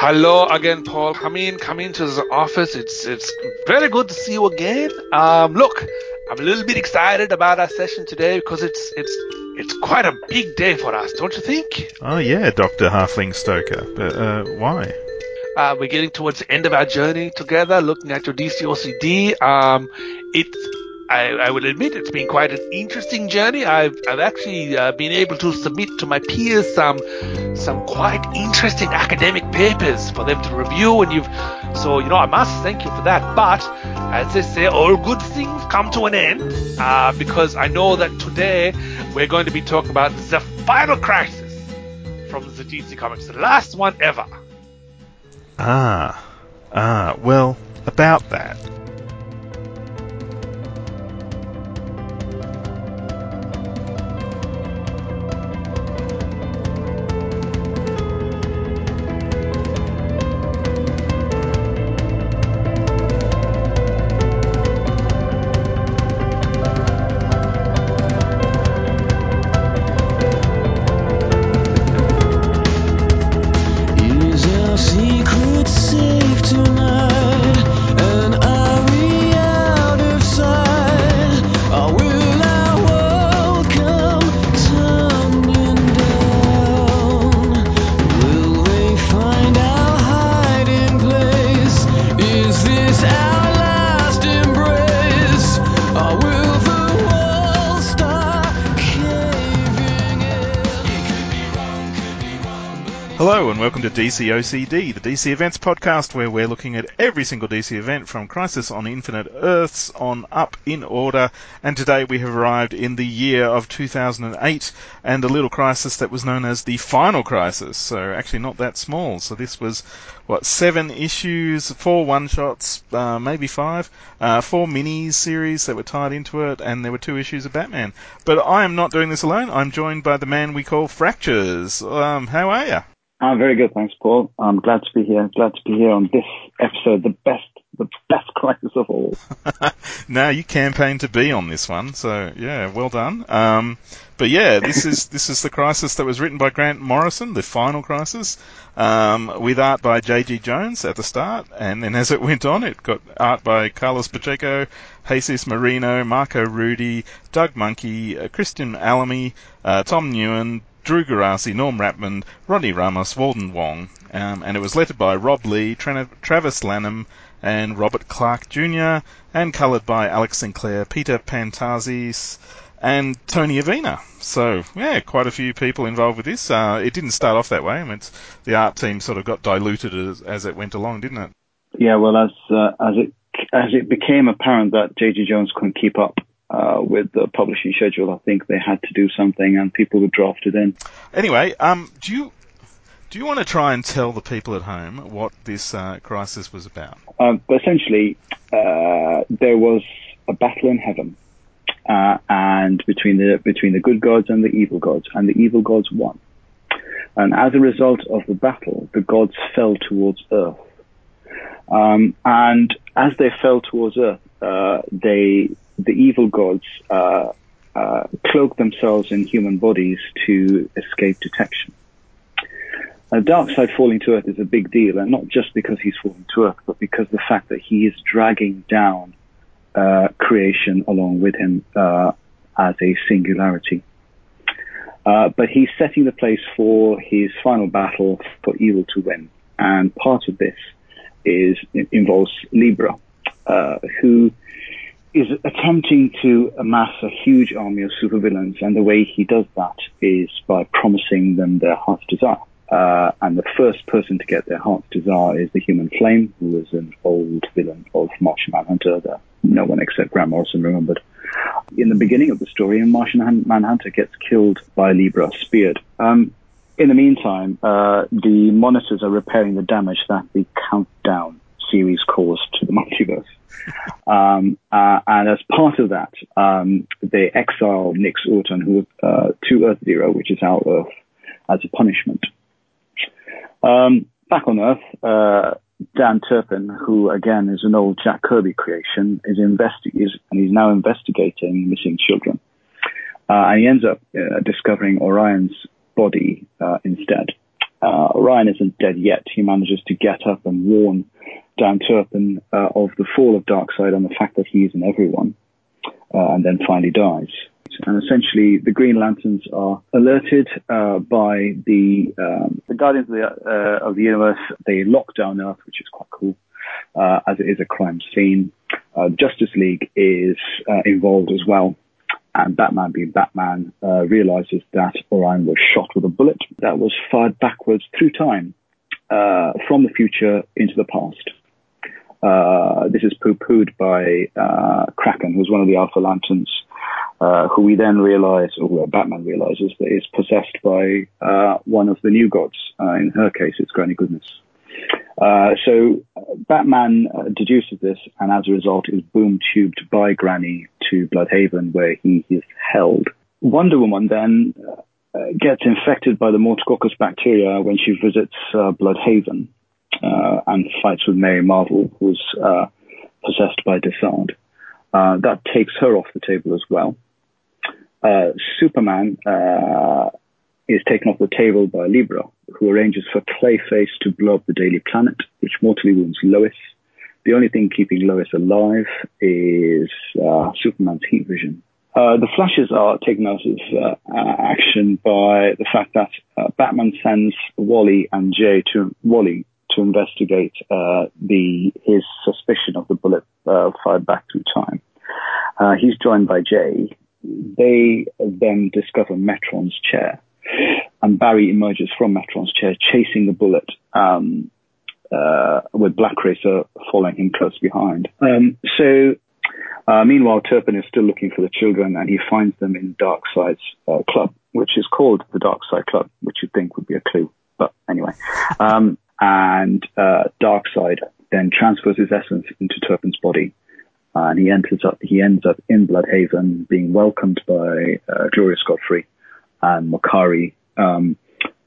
Hello again, Paul. Come in, come into the office. It's it's very good to see you again. Um, look, I'm a little bit excited about our session today because it's it's it's quite a big day for us, don't you think? Oh yeah, Doctor Halfling Stoker. But uh, why? Uh, we're getting towards the end of our journey together, looking at your DCOCD. Um, it's I, I will admit it's been quite an interesting journey. I've, I've actually uh, been able to submit to my peers some some quite interesting academic papers for them to review, and you've so you know I must thank you for that. But as they say, all good things come to an end uh, because I know that today we're going to be talking about the final crisis from the DC Comics, the last one ever. Ah, ah. Well, about that. Hello and welcome to DCOCD, the DC Events podcast where we're looking at every single DC event from Crisis on Infinite Earths on up in order. And today we have arrived in the year of 2008 and a little crisis that was known as the Final Crisis. So actually not that small. So this was, what, seven issues, four one-shots, uh, maybe five, uh, four mini series that were tied into it and there were two issues of Batman. But I am not doing this alone. I'm joined by the man we call Fractures. Um, how are you? I'm very good, thanks, Paul. I'm glad to be here. Glad to be here on this episode, the best, the best crisis of all. now you campaigned to be on this one, so yeah, well done. Um, but yeah, this is this is the crisis that was written by Grant Morrison, the final crisis, um, with art by J.G. Jones at the start, and then as it went on, it got art by Carlos Pacheco, Jesus Merino, Marco Rudy, Doug Mahnke, uh, Christian Alamy, uh, Tom Nguyen, Drew Geraci, Norm Rapmund, Ronnie Ramos, Walden Wong, um, and it was lettered by Rob Leigh, Tra- Travis Lanham, and Robert Clark Jr., and coloured by Alex Sinclair, Peter Pantazis, and Tony Avina. So, yeah, quite a few people involved with this. Uh, it didn't start off that way. I mean, the art team sort of got diluted as, as it went along, didn't it? Yeah, well, as uh, as it as it became apparent that J.G. Jones couldn't keep up uh, with the publishing schedule, I think they had to do something, and people were drafted in. Anyway, um, do you do you want to try and tell the people at home what this uh, crisis was about? Um, but essentially, uh, there was a battle in heaven, uh, and between the between the good gods and the evil gods, and the evil gods won. And as a result of the battle, the gods fell towards Earth. Um, and as they fell towards Earth, uh, they the evil gods uh, uh, cloaked themselves in human bodies to escape detection. Uh, Darkseid falling to Earth is a big deal, and not just because he's falling to Earth, but because the fact that he is dragging down uh, creation along with him uh, as a singularity. Uh, but he's setting the place for his final battle for evil to win, and part of this is involves Libra, uh, who is attempting to amass a huge army of supervillains, and the way he does that is by promising them their heart's desire. Uh, and the first person to get their heart's desire is the Human Flame, who is an old villain of Martian Manhunter that no one except Grant Morrison remembered. In the beginning of the story, Martian Manhunter gets killed by Libra, speared. Um, in the meantime, uh, the monitors are repairing the damage that the Countdown series caused to the multiverse. Um, uh, and as part of that, um, they exile Nix Uotan who, uh, to Earth Zero, which is our Earth, as a punishment. Um, back on Earth, uh, Dan Turpin, who again is an old Jack Kirby creation, is investigating, and he's now investigating missing children. Uh, and he ends up uh, discovering Orion's body uh, instead. Orion isn't dead yet. He manages to get up and warn Dan Turpin uh, of the fall of Darkseid and the fact that he is in everyone, uh, and then finally dies. And essentially, the Green Lanterns are alerted uh, by the um, the Guardians of the, uh, of the Universe. They lock down Earth, which is quite cool, uh, as it is a crime scene. Uh, Justice League is involved as well. And Batman, being Batman, realizes that Orion was shot with a bullet that was fired backwards through time uh, from the future into the past. Uh, this is poo-pooed by uh, Kraken, who's one of the Alpha Lanterns, uh, who we then realize, or Batman realizes, that is possessed by uh, one of the new gods. Uh, in her case, it's Granny Goodness. Uh, so Batman deduces this, and as a result, is boom tubed by Granny to Blüdhaven, where he is held. Wonder Woman then gets infected by the Morticoccus bacteria when she visits Blüdhaven uh, and fights with Mary Marvel, who's uh, possessed by Desaad. Uh, that takes her off the table as well. Uh, Superman uh, is taken off the table by Libra, who arranges for Clayface to blow up the Daily Planet, which mortally wounds Lois. The only thing keeping Lois alive is uh, Superman's heat vision. Uh, the flashes are taken out of uh, action by the fact that uh, Batman sends Wally and Jay to Wally to investigate uh, the his suspicion of the bullet uh, fired back through time. Uh, he's joined by Jay. They then discover Metron's chair, and Barry emerges from Metron's chair, chasing the bullet. Um, uh, with Black Racer following him close behind. Um, so, uh, meanwhile, Turpin is still looking for the children, and he finds them in Darkseid's uh, club, which is called the Darkseid Club, which you'd think would be a clue. But anyway, um, and uh, Darkseid then transfers his essence into Turpin's body, and he enters up. He ends up in Blüdhaven, being welcomed by uh, Godfrey and Mokkari, um,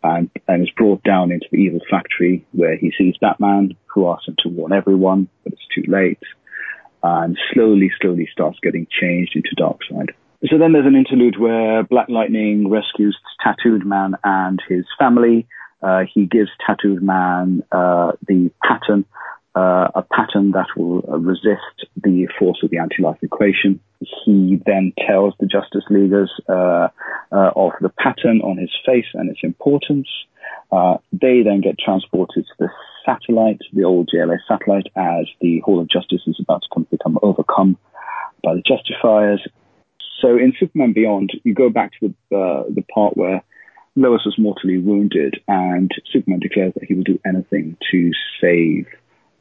and and is brought down into the evil factory where he sees Batman, who asks him to warn everyone, but it's too late, and slowly, slowly starts getting changed into Darkseid. So then there's an interlude where Black Lightning rescues Tattooed Man and his family uh, he gives Tattooed Man uh, the pattern, uh, a pattern that will resist the force of the anti-life equation. He then tells the Justice Leaguers uh, uh, of the pattern on his face and its importance. Uh, they then get transported to the satellite, the old JLA satellite, as the Hall of Justice is about to come, become overcome by the Justifiers. So in Superman Beyond, you go back to the the part where Lois was mortally wounded, and Superman declares that he will do anything to save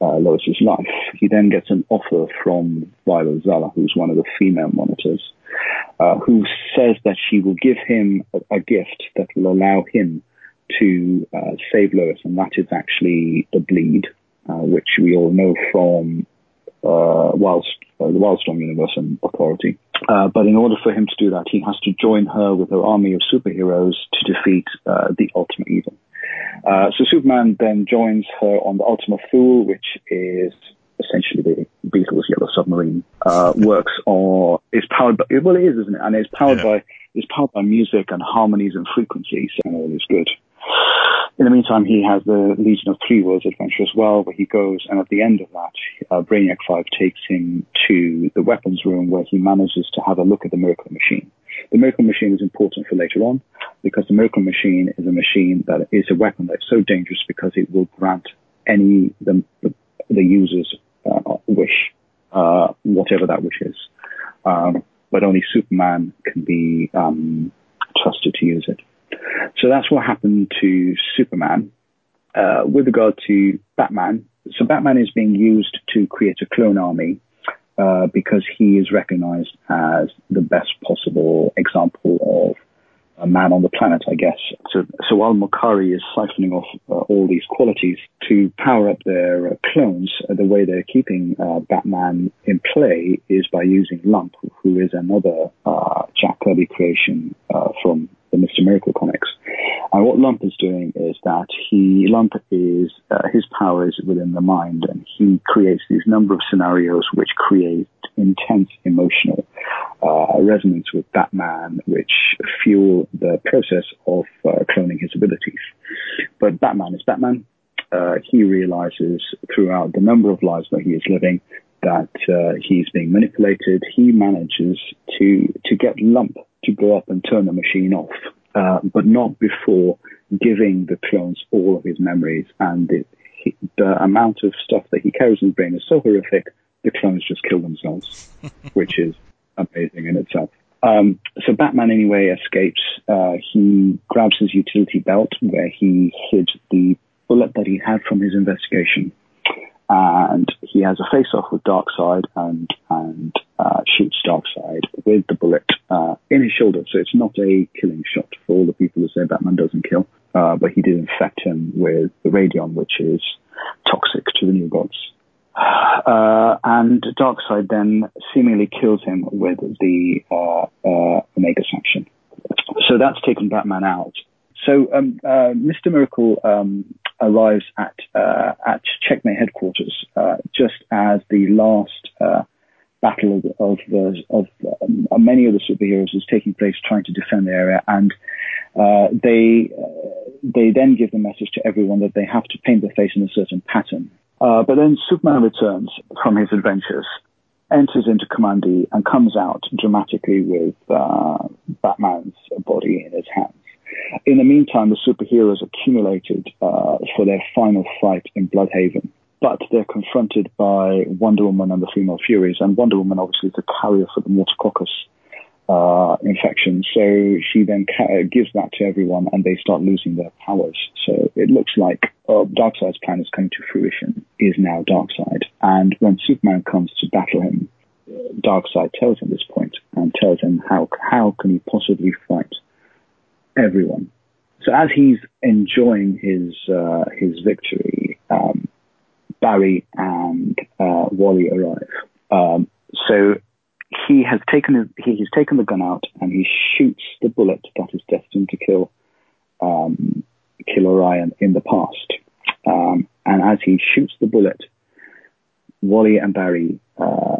uh, Lois's life. He then gets an offer from Viola Zala, who's one of the female monitors, uh, who says that she will give him a, a gift that will allow him to uh, save Lois, and that is actually the bleed, uh, which we all know from uh, Wild, uh, the Wildstorm universe and Authority. Uh, but in order for him to do that, he has to join her with her army of superheroes to defeat uh, the Ultimate Evil. Uh, so Superman then joins her on the Ultima Thule, which is essentially the Beatles' Yellow Submarine. Uh, works or is powered by well, it is, isn't it? And it's powered yeah. by it's powered by music and harmonies and frequencies, and all is good. In the meantime, he has the Legion of Three Worlds adventure as well, where he goes, and at the end of that, uh, Brainiac 5 takes him to the weapons room where he manages to have a look at the Miracle Machine. The Miracle Machine is important for later on because the Miracle Machine is a machine that is a weapon that's so dangerous because it will grant any the, the, the user's uh, wish, uh, whatever that wish is. Um, but only Superman can be um, trusted to use it. So that's what happened to Superman. Uh, with regard to Batman, so Batman is being used to create a clone army uh, because he is recognized as the best possible example of a man on the planet, I guess. So, so while Mokkari is siphoning off uh, all these qualities to power up their uh, clones, uh, the way they're keeping uh, Batman in play is by using Lump, who is another Jack Kirby creation from the Mr. Miracle comics. And what Lump is doing is that he, Lump is, uh, his power is within the mind and he creates these number of scenarios which create intense emotional uh, resonance with Batman, which fuel the process of uh, cloning his abilities. But Batman is Batman. Uh, he realizes throughout the number of lives that he is living that uh, he's being manipulated. He manages to to get Lump to go up and turn the machine off, uh, but not before giving the clones all of his memories. And the, he, the amount of stuff that he carries in his brain is so horrific, the clones just kill themselves, which is amazing in itself. Um, so Batman anyway escapes. Uh, he grabs his utility belt where he hid the bullet that he had from his investigation, and he has a face-off with Darkseid and and uh, shoots Darkseid with the bullet uh, in his shoulder. So it's not a killing shot for all the people who say Batman doesn't kill, uh, but he did infect him with the Radion, which is toxic to the New Gods. Uh, and Darkseid then seemingly kills him with the uh, uh, Omega Sanction. So that's taken Batman out. So um, uh, Mr. Miracle um, arrives at uh, at Checkmate headquarters uh, just as the last battle of of, of um, many of the superheroes is taking place, trying to defend the area, and they they then give the message to everyone that they have to paint their face in a certain pattern. Uh, but then Superman returns from his adventures, enters into Kamandi, and comes out dramatically with uh, Batman's body in his hands. In the meantime, the superheroes accumulated uh, for their final fight in Blüdhaven. But they're confronted by Wonder Woman and the Female Furies, and Wonder Woman obviously is the carrier for the Morticoccus uh, infection. So she then ca- gives that to everyone and they start losing their powers. So it looks like uh, Darkseid's plan is coming to fruition, is now Darkseid. And when Superman comes to battle him, Darkseid tells him this point and tells him how, how can he possibly fight everyone. So as he's enjoying his, uh, his victory, um, Barry and, uh, Wally arrive. Um, so he has taken he, he's taken the gun out and he shoots the bullet that is destined to kill um, kill Orion in the past. Um, and as he shoots the bullet, Wally and Barry uh,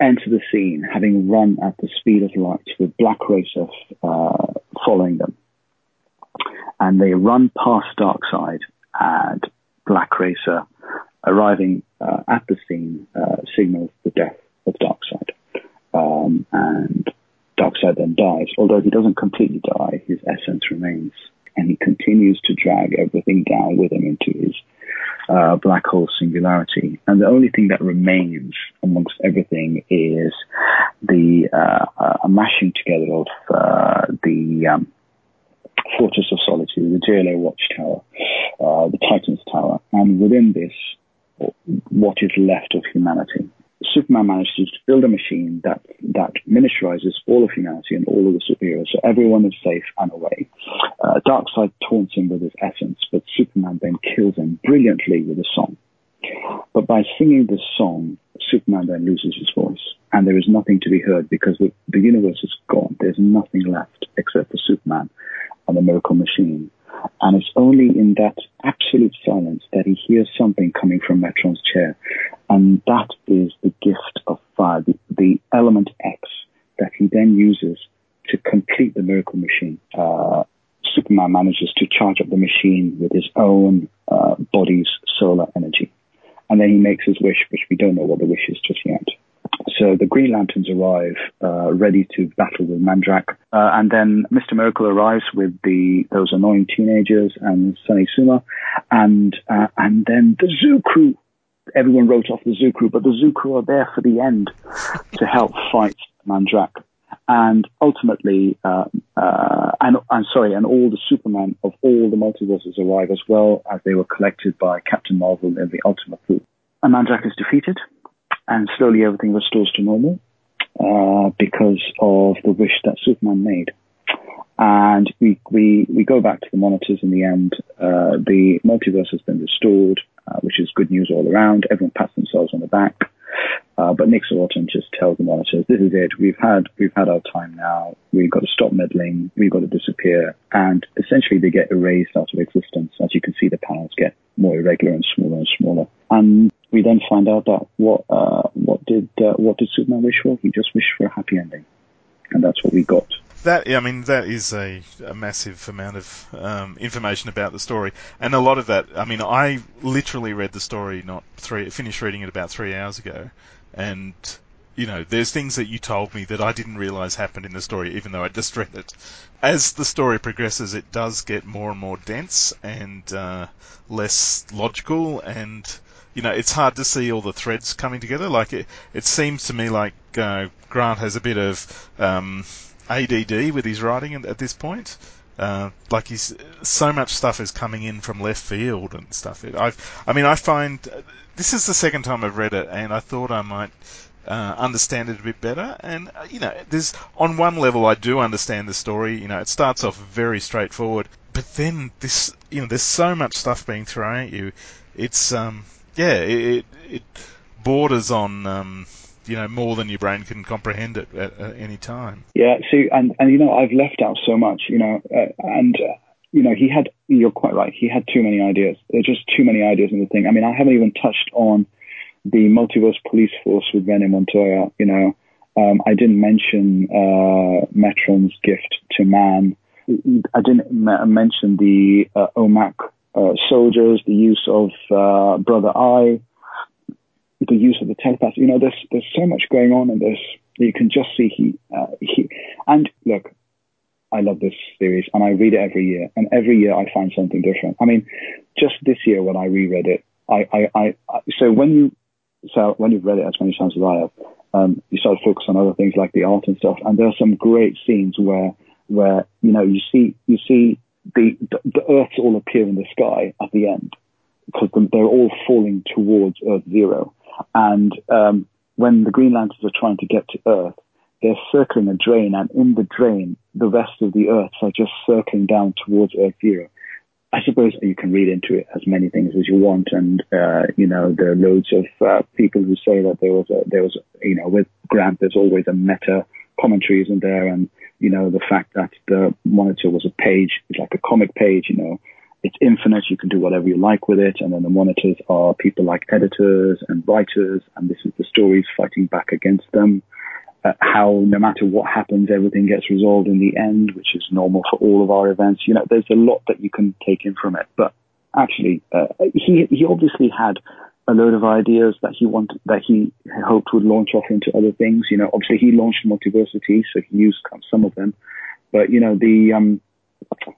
enter the scene, having run at the speed of light, with Black Racer uh, following them. And they run past Darkseid, and Black Racer, arriving uh, at the scene, uh, signals the death of Darkseid. Um, and Darkseid then dies. Although he doesn't completely die, his essence remains. And he continues to drag everything down with him into his uh, black hole singularity. And the only thing that remains amongst everything is the uh, uh, mashing together of uh, the um, Fortress of Solitude, the JLA Watchtower, uh, the Titan's Tower, and within this, what is left of humanity. Superman manages to build a machine that that miniaturizes all of humanity and all of the superheroes, so everyone is safe and away. Uh, Darkseid taunts him with his essence, but Superman then kills him brilliantly with a song. But by singing this song, Superman then loses his voice, and there is nothing to be heard because the, the universe is gone. There's nothing left except for Superman and the Miracle Machine. And it's only in that absolute silence that he hears something coming from Metron's chair. And that is the gift of fire, the, the element X that he then uses to complete the miracle machine. Uh, Superman manages to charge up the machine with his own uh, body's solar energy. And then he makes his wish, which we don't know what the wish is just yet. So the Green Lanterns arrive, uh, ready to battle with Mandrakk, uh, and then Mr. Miracle arrives with the those annoying teenagers and Sonny Sumo, and uh, and then the Zoo Crew. Everyone wrote off the Zoo Crew, but the Zoo Crew are there for the end to help fight Mandrakk. And ultimately, uh, uh, and I'm sorry, and all the Superman of all the multiverses arrive as well as they were collected by Captain Marvel in the Ultimate Pool. And Mandrakk is defeated and slowly everything restores to normal uh, because of the wish that Superman made. And we, we, we go back to the monitors in the end. Uh, the multiverse has been restored, uh, which is good news all around. Everyone pats themselves on the back. Uh, but Nick just tells the monitors, this is it. We've had, we've had our time now. We've got to stop meddling. We've got to disappear. And essentially they get erased out of existence. As you can see, the panels get more irregular and smaller and smaller. And we then find out that what uh, what did uh, what did Superman wish for? He just wished for a happy ending, and that's what we got. that I mean that is a, a massive amount of um, information about the story, and a lot of that. I mean, I literally read the story not three, finished reading it about three hours ago, and you know, there's things that you told me that I didn't realize happened in the story, even though I just read it. As the story progresses, it does get more and more dense and uh, less logical, and you know, it's hard to see all the threads coming together. Like it, it seems to me like uh, Grant has a bit of um, ADD with his writing at, at this point. Uh, like he's so much stuff is coming in from left field and stuff. I've, I mean, I find this is the second time I've read it, and I thought I might uh, understand it a bit better. And uh, you know, there's on one level I do understand the story. You know, it starts off very straightforward, but then this, you know, there's so much stuff being thrown at you. It's um, yeah, it it borders on um, you know more than your brain can comprehend at, at, at any time. Yeah, see, and and you know, I've left out so much, you know, uh, and. Uh, you know, he had, you're quite right, he had too many ideas. There's just too many ideas in the thing. I mean, I haven't even touched on the multiverse police force with Renee Montoya. You know, um, I didn't mention uh, Metron's gift to man. I didn't m- mention the uh, OMAC uh, soldiers, the use of uh, Brother The use of the telepath. You know, there's there's so much going on in this. You can just see he uh, he and look. I love this series and I read it every year and every year I find something different. I mean, just this year when I reread it, I, I, I, I so when you so when you've read it as many times as I have, um, you start to focus on other things like the art and stuff. And there are some great scenes where, where you know, you see, you see the the, the Earths all appear in the sky at the end because they're all falling towards Earth Zero. And um, when the Green Lanterns are trying to get to Earth, they're circling a drain, and in the drain, the rest of the Earths are just circling down towards Earth Zero. I suppose you can read into it as many things as you want, and uh, you know there are loads of uh, people who say that there was a there was you know with Grant there's always a meta commentary isn't there, and you know the fact that the monitor was a page, like a comic page, you know, it's infinite, you can do whatever you like with it, and then the monitors are people like editors and writers, and this is the stories fighting back against them uh, how no matter what happens, everything gets resolved in the end, which is normal for all of our events. You know, there's a lot that you can take in from it. But actually, uh, he he obviously had a load of ideas that he wanted that he hoped would launch off into other things. You know, obviously he launched Multiversity, so he used some of them. But you know, the um,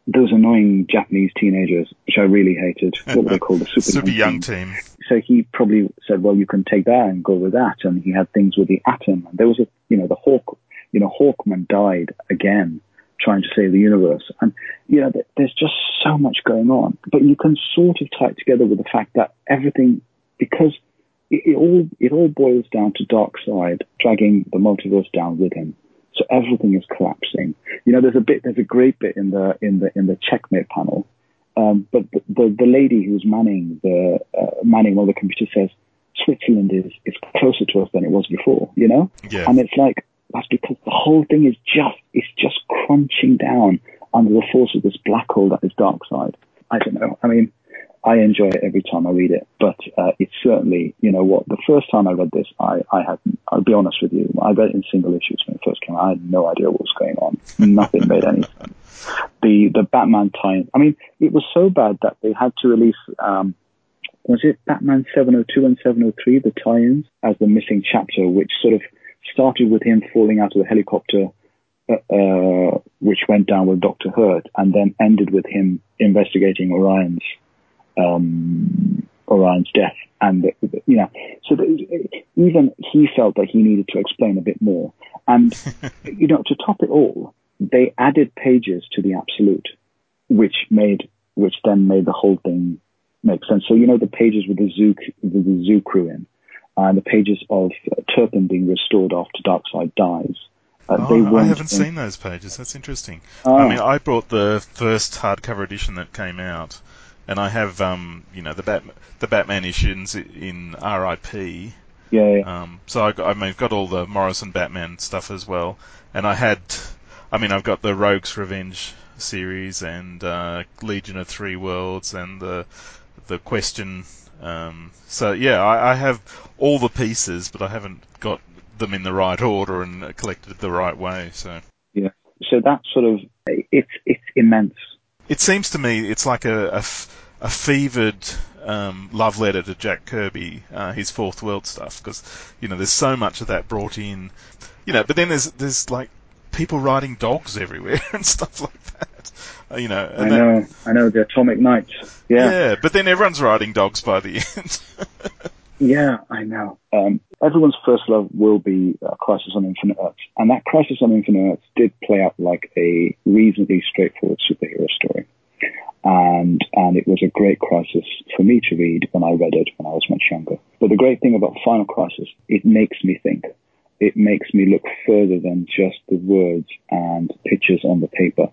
those annoying Japanese teenagers, which I really hated, what were they called? The super, Super young team team. so he probably said, well, you can take that and go with that. And he had things with the atom. And there was a, you know, the Hawk, you know, Hawkman died again trying to save the universe. And, you know, there's just so much going on. But you can sort of tie it together with the fact that everything, because it, it all, it all boils down to Darkseid dragging the multiverse down with him. So everything is collapsing. You know, there's a bit, there's a great bit in the, in the, in the checkmate panel um, but the, the, the lady who's manning the uh, manning all the computers says Switzerland is is closer to us than it was before, you know. Yeah. And it's like that's because the whole thing is just it's just crunching down under the force of this black hole that is Darkseid. I don't know. I mean, I enjoy it every time I read it, but uh, it's certainly you know what. The first time I read this, I I had I'll be honest with you, I read it in single issues when it first came out. I had no idea what was going on. Nothing made any sense the the Batman tie. I mean, it was so bad that they had to release. Um, was it Batman 702 and 703, the tie-ins, as the missing chapter, which sort of started with him falling out of the helicopter, uh, uh, which went down with Doctor Hurt, and then ended with him investigating Orion's um, Orion's death. And you know, so even he felt that he needed to explain a bit more. And you know, to top it all, they added pages to the absolute, which made which then made the whole thing make sense. So you know the pages with the zoo with the zoo crew in, and the pages of uh, Turpin being restored after Darkseid dies. Uh, Oh, I haven't in- seen those pages. That's interesting. Oh. I mean, I bought the first hardcover edition that came out, and I have, um, you know, the Bat the Batman issues in RIP. Yeah, yeah. Um, so I, got, I mean, I've got all the Morrison Batman stuff as well, and I had, I mean, I've got the Rogue's Revenge series and uh, Legion of Three Worlds and the the Question. Um, so yeah, I, I have all the pieces, but I haven't got them in the right order and collected the right way. So Yeah. so that sort of it's it's immense. It seems to me it's like a, a f- a fevered um, love letter to Jack Kirby, uh, his Fourth World stuff, because you know there's so much of that brought in, you know. But then there's there's like people riding dogs everywhere and stuff like that, uh, you know. I And that- know, I know the Atomic Knights. Yeah, yeah, but then everyone's riding dogs by the end. yeah, I know. Um, everyone's first love will be uh, Crisis on Infinite Earths, and that Crisis on Infinite Earths did play out like a reasonably straightforward superhero story. And and it was a great crisis for me to read when I read it when I was much younger. But the great thing about Final Crisis, it makes me think. It makes me look further than just the words and pictures on the paper.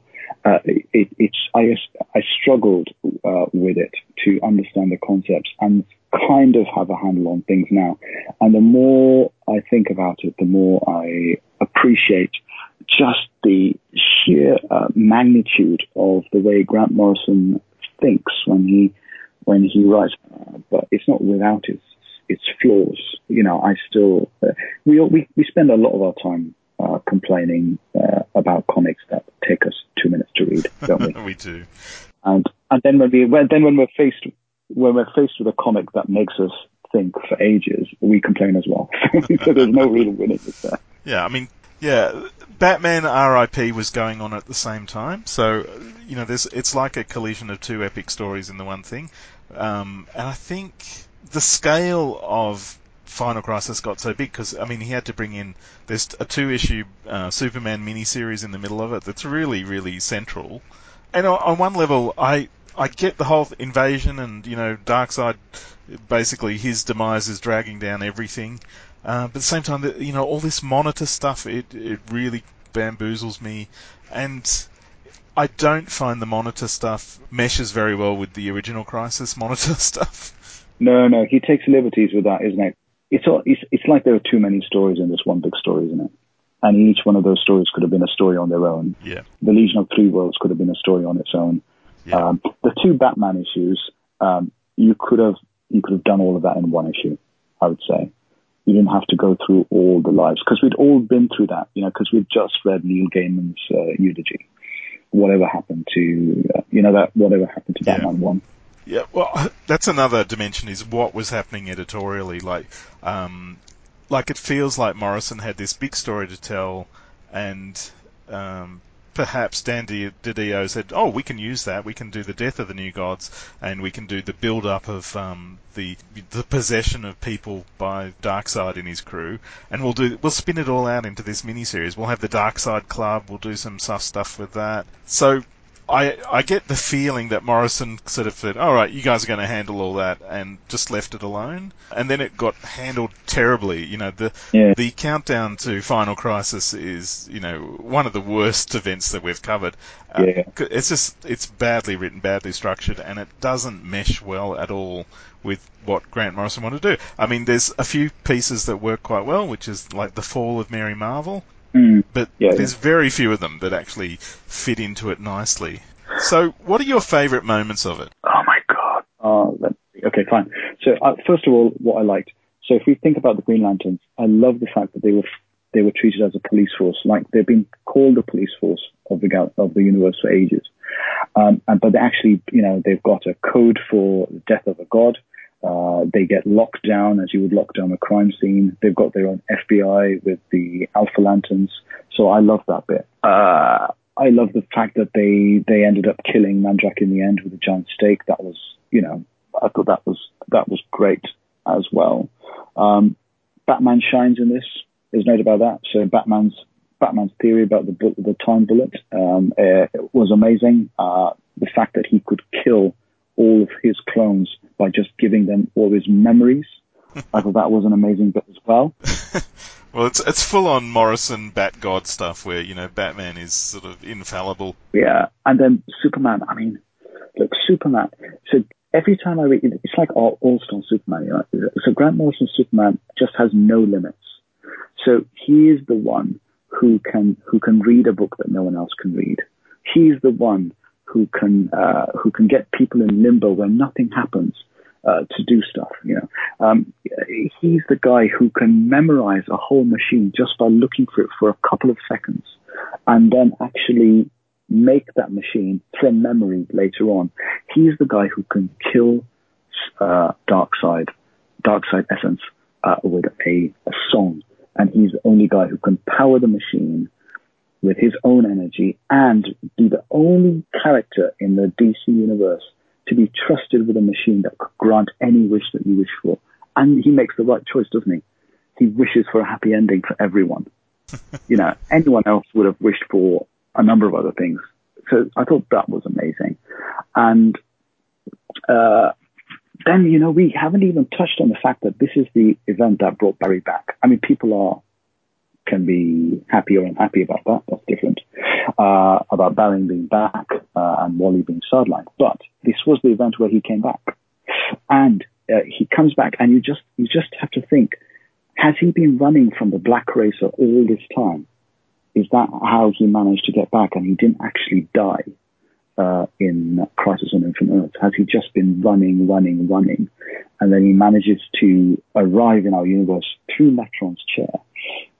Uh, it, it's I I struggled uh, with it to understand the concepts and kind of have a handle on things now. And the more I think about it, the more I appreciate just the sheer uh, magnitude of the way Grant Morrison thinks when he when he writes. Uh, but it's not without its its flaws. You know, I still uh, we we we spend a lot of our time uh, complaining uh, about comics that take us two minutes to read, don't we? we do. and and then when we when, then when we're faced when we're faced with a comic that makes us think for ages, we complain as well. so there's no real winning with that. Yeah, I mean, yeah, Batman R.I.P. was going on at the same time, so you know, there's it's like a collision of two epic stories in the one thing, um, and I think the scale of Final Crisis got so big because I mean he had to bring in there's a two issue uh, Superman miniseries in the middle of it that's really really central, and on, on one level I I get the whole invasion and you know Darkseid basically his demise is dragging down everything. Uh, but at the same time, you know, all this monitor stuff, it, it really bamboozles me. And I don't find the monitor stuff meshes very well with the original Crisis monitor stuff. No, no, he takes liberties with that, isn't it? It's all, it's it's like there are too many stories in this one big story, isn't it? And each one of those stories could have been a story on their own. Yeah. The Legion of Three Worlds could have been a story on its own. Yeah. Um, the two Batman issues, um, you could have you could have done all of that in one issue. I would say you didn't have to go through all the lives because we'd all been through that, you know, because we'd just read Neil Gaiman's uh, eulogy. Whatever happened to uh, you know that whatever happened to Yeah. Batman one. Yeah, well, that's another dimension is what was happening editorially. Like, um, like it feels like Morrison had this big story to tell, and um, perhaps Dan DiDio said, "Oh, we can use that. We can do the death of the new gods, and we can do the build-up of um, the the possession of people by Darkseid and his crew, and we'll do we'll spin it all out into this miniseries. We'll have the Darkseid Club. We'll do some tough stuff with that. So." I I get the feeling that Morrison sort of said, "All right, you guys are going to handle all that," and just left it alone. And then it got handled terribly. You know, the Yeah. the countdown to Final Crisis is you know one of the worst events that we've covered. Uh, Yeah. c- it's just it's badly written, badly structured, and it doesn't mesh well at all with what Grant Morrison wanted to do. I mean, there's a few pieces that work quite well, which is like the fall of Mary Marvel, Mm. but Yeah, there's very few of them that actually fit into it nicely. So, what are your favourite moments of it? Oh my god. Uh, let me see. okay, fine. So uh, first of all, what I liked. So if we think about the Green Lanterns, I love the fact that they were they were treated as a police force, like they've been called the police force of the gal- of the universe for ages. Um, and, but they actually, you know, they've got a code for the death of a god. Uh, they get locked down as you would lock down a crime scene. They've got their own FBI with the Alpha Lanterns. So I love that bit. Uh, I love the fact that they, they ended up killing Mandrakk in the end with a giant stake. That was, you know, I thought that was, that was great as well. Um, Batman shines in this. There's no doubt about that. So Batman's, Batman's theory about the, the time bullet, um, uh, was amazing. Uh, the fact that he could kill all of his clones by just giving them all his memories. I thought that was an amazing bit as well. Well, it's it's full on Morrison Bat God stuff where you know Batman is sort of infallible. Yeah, and then Superman. I mean, look, Superman. So every time I read, it's like all All Star Superman. You know? So Grant Morrison's Superman just has no limits. So he is the one who can who can read a book that no one else can read. He's the one who can uh, who can get people in limbo where nothing happens. Uh, to do stuff, you know, um, he's the guy who can memorize a whole machine just by looking for it for a couple of seconds, and then actually make that machine from memory later on. He's the guy who can kill uh, Darkseid, Darkseid Essence uh, with a, a song, and he's the only guy who can power the machine with his own energy and be the only character in the DC universe to be trusted with a machine that could grant any wish that you wish for. And he makes the right choice, doesn't he? He wishes for a happy ending for everyone. you know, anyone else would have wished for a number of other things. So I thought that was amazing. And uh, then, you know, we haven't even touched on the fact that this is the event that brought Barry back. I mean, people are can be happy or unhappy about that. That's different. Uh, about Barry being back uh, and Wally being sidelined. But this was the event where he came back, and uh, he comes back, and you just you just have to think: Has he been running from the Black Racer all this time? Is that how he managed to get back, and he didn't actually die? Uh, in Crisis on Infinite Earth? Has he just been running, running, running, and then he manages to arrive in our universe through Metron's chair?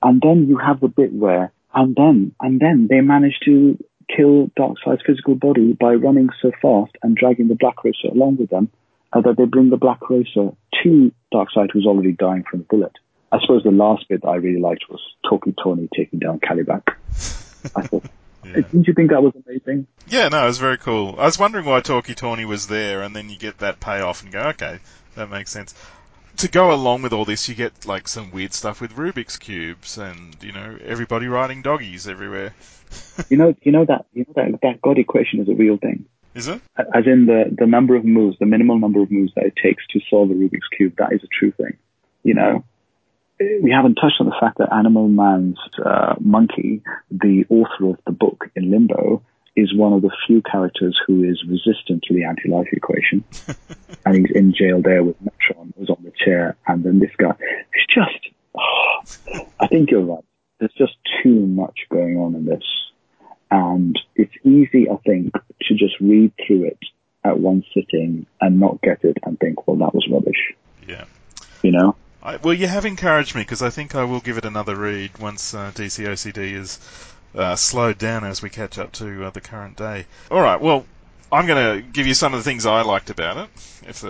And then you have the bit where, and then, and then they manage to kill Darkseid's physical body by running so fast and dragging the Black Racer along with them, uh, that they bring the Black Racer to Darkseid, who's already dying from a bullet. I suppose the last bit that I really liked was Tawky Tawny taking down Kalibak. I thought, Yeah. didn't you think that was amazing? Yeah, no, it was very cool. I was wondering why Tawky Tawny was there, and then you get that payoff and go, okay, that makes sense. To go along with all this, you get like some weird stuff with Rubik's cubes, and you know everybody riding doggies everywhere. You know, you know that you know that that God equation is a real thing. Is it? As in the the number of moves, the minimal number of moves that it takes to solve a Rubik's cube. That is a true thing. You know, we haven't touched on the fact that Animal Man's uh, monkey, the author of the book in Limbo, is one of the few characters who is resistant to the anti-life equation, and he's in jail there with Metron, who's on the chair, and then this guy. It's just, oh, I think you're right. There's just too much going on in this, and it's easy, I think, to just read through it at one sitting and not get it and think, well, that was rubbish. Yeah. You know? I, well, you have encouraged me because I think I will give it another read once uh, DCOCD is uh, slowed down as we catch up to uh, the current day. All right. Well, I'm going to give you some of the things I liked about it. If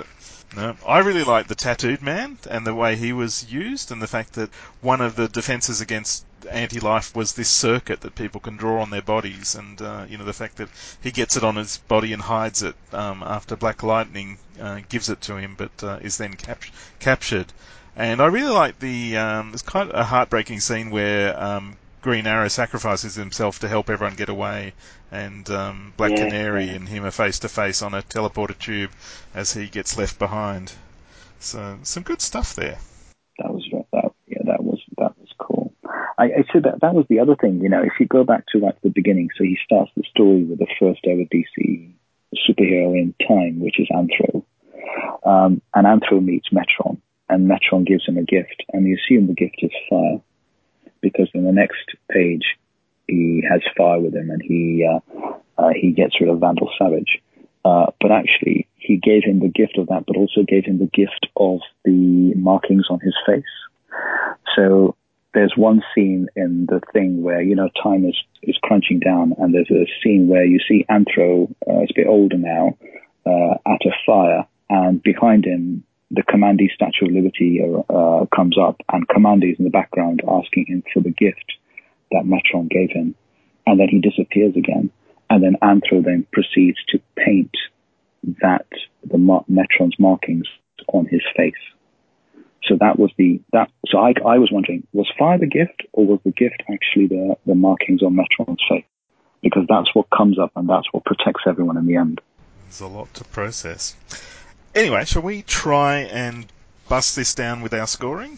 no, I really liked the tattooed man and the way he was used, and the fact that one of the defenses against anti-life was this circuit that people can draw on their bodies, and uh, you know the fact that he gets it on his body and hides it um, after Black Lightning uh, gives it to him, but uh, is then cap- captured. And I really like the um, it's of a heartbreaking scene where um, Green Arrow sacrifices himself to help everyone get away, and um, Black Yeah, Canary yeah. and him are face to face on a teleporter tube as he gets left behind. So some good stuff there. that was that yeah that was that was cool. I, I said that that was the other thing. You know, if you go back to like the beginning, so he starts the story with the first ever DC superhero in time, which is Anthro, um, and Anthro meets Metron, and Metron gives him a gift, and you assume the gift is fire, because in the next page he has fire with him, and he uh, uh, he gets rid of Vandal Savage. Uh, but actually, he gave him the gift of that, but also gave him the gift of the markings on his face. So there's one scene in the thing where you know time is is crunching down, and there's a scene where you see Anthro, uh, a bit older now, uh, at a fire, and behind him the Kamandi Statue of Liberty uh, comes up, and Kamandi is in the background asking him for the gift that Metron gave him, and then he disappears again, and then Anthro then proceeds to paint that the Metron's markings on his face. So that was the that. So I I was wondering, was fire the gift, or was the gift actually the the markings on Metron's face? Because that's what comes up, and that's what protects everyone in the end. There's a lot to process. Anyway, shall we try and bust this down with our scoring?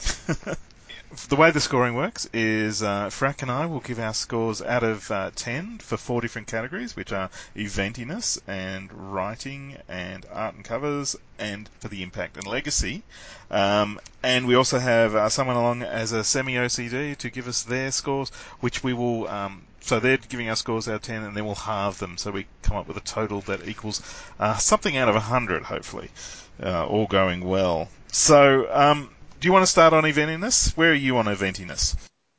the way the scoring works is uh, Frack and I will give our scores out of uh, 10 for four different categories, which are eventiness and writing and art and covers and for the impact and legacy. Um, and we also have uh, someone along as a semi OCD to give us their scores, which we will. Um, so they're giving our scores out of 10, and then we'll halve them, so we come up with a total that equals uh, something out of 100, hopefully, uh, all going well. So, um, do you want to start on eventiness? Where are you on eventiness?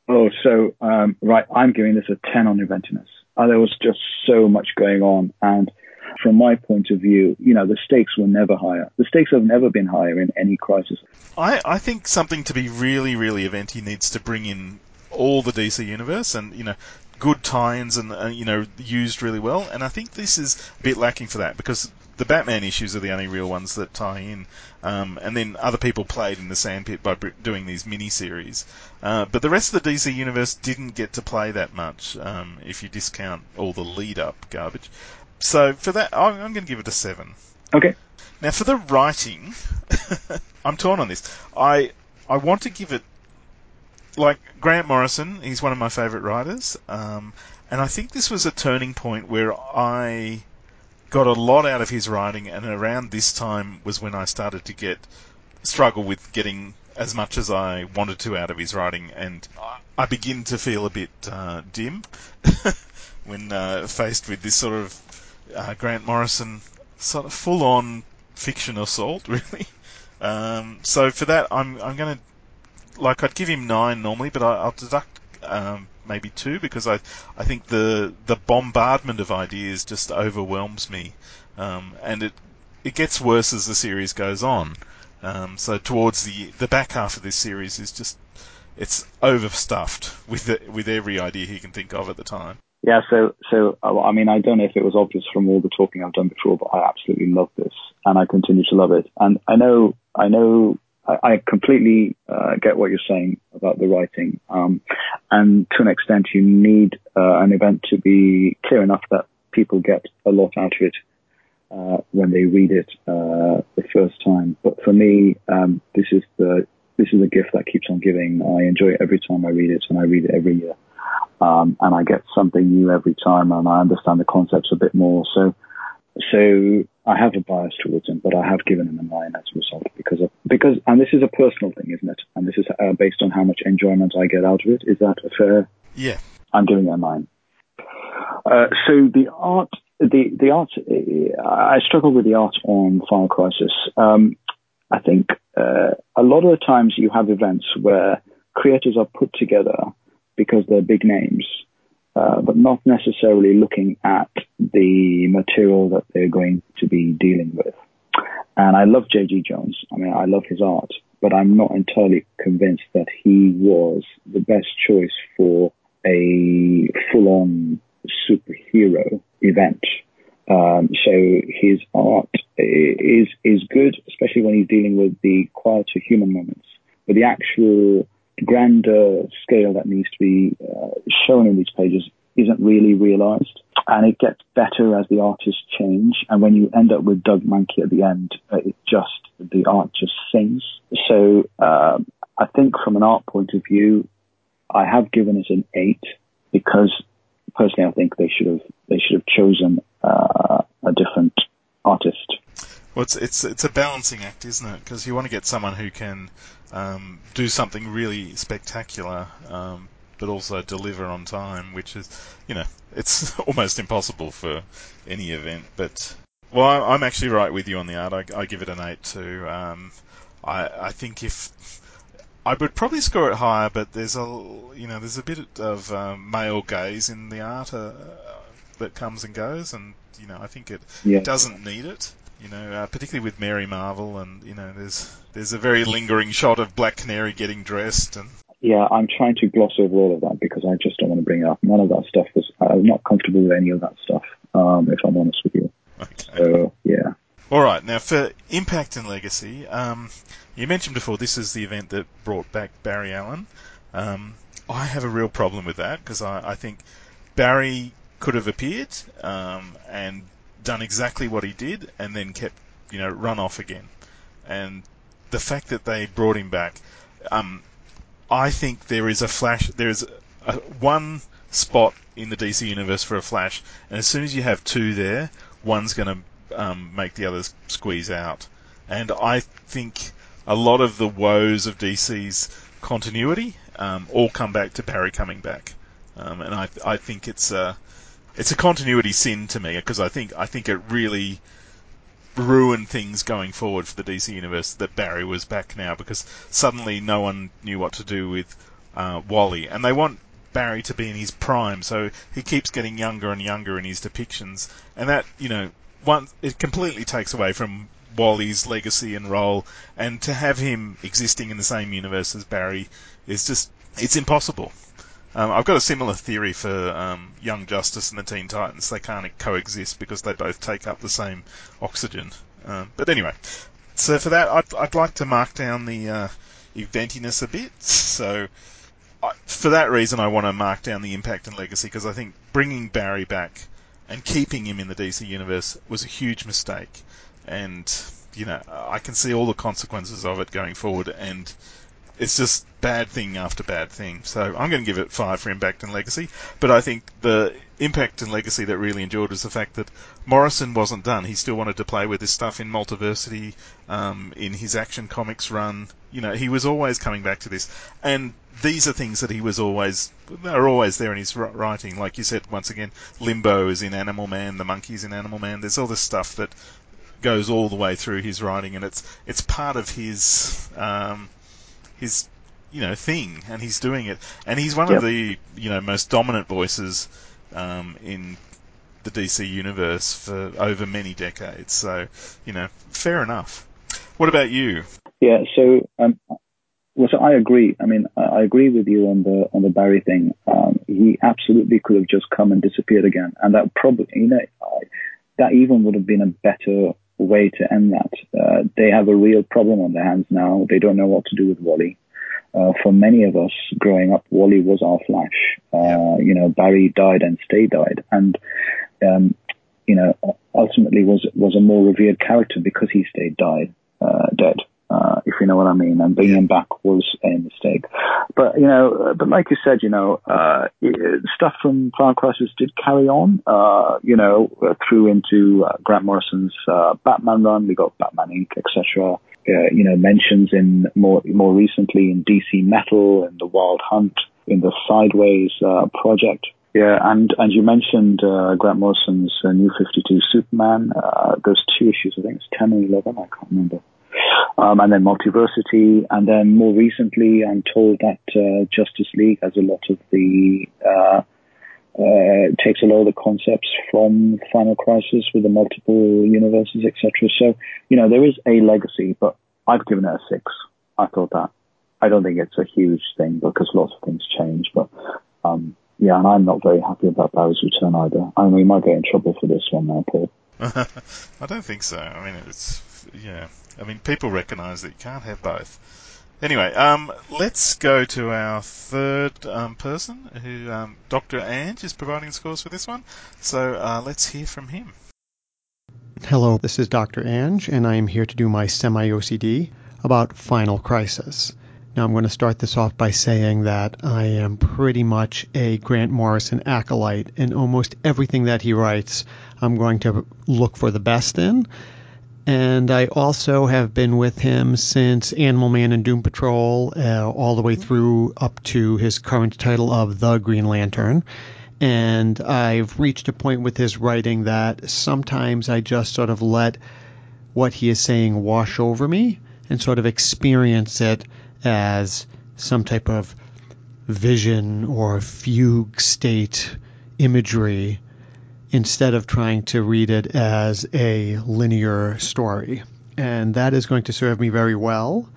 Oh, so um, right, I'm giving this a 10 on eventiness. Uh, there was just so much going on, and from my point of view, you know, the stakes were never higher. The stakes have never been higher in any crisis. I, I think something to be really, really eventy needs to bring in all the DC universe and, you know, good tie-ins and, uh, you know, used really well. And I think this is a bit lacking for that because the Batman issues are the only real ones that tie in. Um, and then other people played in the sandpit by doing these mini-series. Uh, but the rest of the DC universe didn't get to play that much, um, if you discount all the lead-up garbage. So for that, I'm, I'm going to give it a seven. Okay. Now for the writing, I'm torn on this. I I want to give it like Grant Morrison. He's one of my favourite writers, um, and I think this was a turning point where I got a lot out of his writing, and around this time was when I started to get struggle with getting as much as I wanted to out of his writing, and I begin to feel a bit uh, dim when uh, faced with this sort of uh, Grant Morrison sort of full-on fiction assault, really. Um, so for that, I'm I'm going to like I'd give him nine normally, but I, I'll deduct um, maybe two because I I think the the bombardment of ideas just overwhelms me, um, and it it gets worse as the series goes on. Um, so towards the the back half of this series is just it's overstuffed with the, with every idea he can think of at the time. Yeah, so so uh, I mean, I don't know if it was obvious from all the talking I've done before, but I absolutely love this, and I continue to love it. And I know, I know, I, completely uh, get what you're saying about the writing, um, and to an extent, you need uh, an event to be clear enough that people get a lot out of it uh, when they read it uh, the first time. But for me, um, this is the this is a gift that keeps on giving. I enjoy it every time I read it, and I read it every year um, and I get something new every time, and I understand the concepts a bit more. So, so I have a bias towards him, but I have given him a nine as a result because of because, and this is a personal thing, isn't it? And this is uh, based on how much enjoyment I get out of it. Is that a fair? Yeah. I'm giving it a nine. Uh, so the art, the the art, I struggle with the art on Final Crisis. Um, I think uh, a lot of the times you have events where creators are put together because they're big names, uh, but not necessarily looking at the material that they're going to be dealing with. And I love J.G. Jones. I mean, I love his art, but I'm not entirely convinced that he was the best choice for a full-on superhero event. Um, so his art is is good, especially when he's dealing with the quieter human moments. But the actual grander scale that needs to be uh, shown in these pages isn't really realized. And it gets better as the artists change. And when you end up with Doug Mahnke at the end, uh, it just, the art just sings. So, um, I think from an art point of view, I have given it an eight because personally I think they should have, they should have chosen, uh, a different artist. Well, it's it's it's a balancing act, isn't it? Because you want to get someone who can um, do something really spectacular, um, but also deliver on time, which is, you know, it's almost impossible for any event. But well, I'm actually right with you on the art. I, I give it an eight too. Um, I I think if I would probably score it higher, but there's a you know there's a bit of um, male gaze in the art uh, that comes and goes, and you know I think it Yeah. doesn't need it. You know, uh, particularly with Mary Marvel, and you know, there's there's a very lingering shot of Black Canary getting dressed, and Yeah, I'm trying to gloss over all of that because I just don't want to bring it up. None of that stuff was, I'm not comfortable with any of that stuff, um, if I'm honest with you. okay. So, yeah. All right, now for Impact and Legacy, um, you mentioned before this is the event that brought back Barry Allen. Um, I have a real problem with that because I, I think Barry could have appeared um, and done exactly what he did, and then kept you know run off again. And the fact that they brought him back, um, I think there is a flash. There is a, one spot in the DC universe for a Flash, and as soon as you have two there, one's going to um, make the others squeeze out. And I think a lot of the woes of DC's continuity um, all come back to Barry coming back, um, and I I think it's a it's a continuity sin to me because I think I think it really ruined things going forward for the DC universe that Barry was back now because suddenly no one knew what to do with uh, Wally, and they want Barry to be in his prime, so he keeps getting younger and younger in his depictions, and that you know, one it completely takes away from Wally's legacy and role, and to have him existing in the same universe as Barry is just it's impossible. Um, I've got a similar theory for um, Young Justice and the Teen Titans. They can't coexist because they both take up the same oxygen. Um, but anyway, so for that, I'd, I'd like to mark down the uh, eventiness a bit. So I, for that reason, I want to mark down the impact and legacy because I think bringing Barry back and keeping him in the DC universe was a huge mistake. And you know, I can see all the consequences of it going forward, and it's just bad thing after bad thing. So I'm going to give it five for impact and legacy. But I think the impact and legacy that really endured was the fact that Morrison wasn't done. He still wanted to play with this stuff in Multiversity, um, in his Action Comics run. You know, he was always coming back to this, and these are things that he was always are always there in his writing. Like you said, once again, Limbo is in Animal Man, the monkeys in Animal Man. There's all this stuff that goes all the way through his writing, and it's it's part of his um, his you know thing, and he's doing it, and he's one Yep. of the you know most dominant voices um, in the DC universe for over many decades. So you know, fair enough. What about you? Yeah, so um, well, so I agree. I mean, I agree with you on the on the Barry thing. Um, he absolutely could have just come and disappeared again, and that probably, you know, I, that even would have been a better way to end that. Uh, they have a real problem on their hands now. They don't know what to do with Wally. Uh, for many of us growing up, Wally was our Flash. Uh, you know, Barry died and Stay died, and um, you know, ultimately was was a more revered character because he stayed died uh, dead. Uh, if you know what I mean, and bringing him back was a mistake. But you know, uh, but like you said, you know, uh, i- stuff from Final Crisis did carry on. Uh, you know, uh, through into uh, Grant Morrison's uh, Batman run. We got Batman Inc., etc. Uh, you know, mentions in more more recently in DC Metal and the Wild Hunt in the Sideways uh, project. Yeah, and and you mentioned uh, Grant Morrison's uh, New Fifty Two Superman. Uh, those two issues, I think it's ten and eleven. I can't remember. Um, and then Multiversity, and then more recently, I'm told that uh, Justice League has a lot of the uh, uh, takes a lot of the concepts from Final Crisis with the multiple universes, etc. So you know there is a legacy, but I've given it a six. I thought that. I don't think it's a huge thing because lots of things change, but um, yeah, and I'm not very happy about Barry's return either. I mean, we might get in trouble for this one now, Paul. I don't think so. I mean, it's yeah. I mean, people recognise that you can't have both. Anyway, um, let's go to our third um, person, who um, Dr. Anj is providing scores for this one. So uh, let's hear from him. Hello, this is Dr. Anj, and I am here to do my semi OCD about Final Crisis. Now, I'm going to start this off by saying that I am pretty much a Grant Morrison acolyte, and almost everything that he writes, I'm going to look for the best in. And I also have been with him since Animal Man and Doom Patrol, uh, all the way through up to his current title of The Green Lantern. And I've reached a point with his writing that sometimes I just sort of let what he is saying wash over me and sort of experience it as some type of vision or fugue state imagery instead of trying to read it as a linear story. And that is going to serve me very well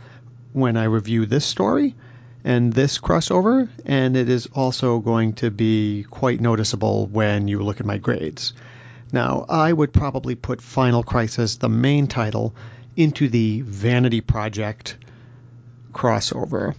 when I review this story and this crossover, and it is also going to be quite noticeable when you look at my grades. Now, I would probably put Final Crisis, the main title, into the Vanity Project crossover.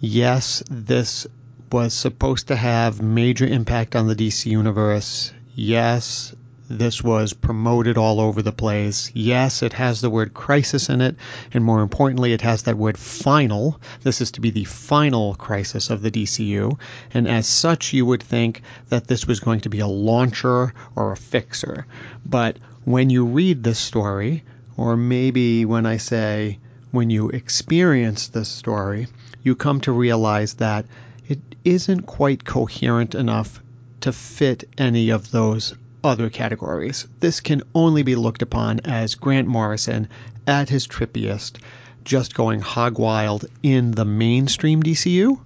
Yes, this was supposed to have major impact on the DC universe. Yes, this was promoted all over the place. Yes, it has the word crisis in it, and more importantly, it has that word final. This is to be the final crisis of the DCU, and as such, you would think that this was going to be a launcher or a fixer. But when you read this story, or maybe when I say when you experience this story, you come to realize that it isn't quite coherent enough to fit any of those other categories. This can only be looked upon as Grant Morrison at his trippiest, just going hog wild in the mainstream DCU,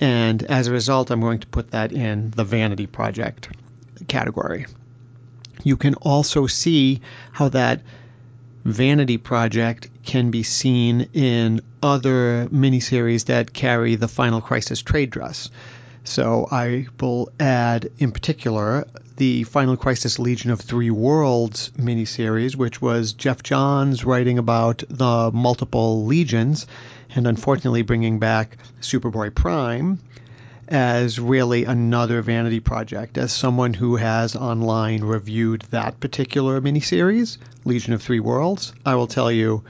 And as a result, I'm going to put that in the Vanity Project category. You can also see how that Vanity Project can be seen in other miniseries that carry the Final Crisis trade dress. So I will add, in particular, the Final Crisis Legion of Three Worlds miniseries, which was Geoff Johns writing about the multiple legions, and unfortunately bringing back Superboy Prime as really another vanity project. As someone who has online reviewed that particular miniseries, Legion of Three Worlds, I will tell you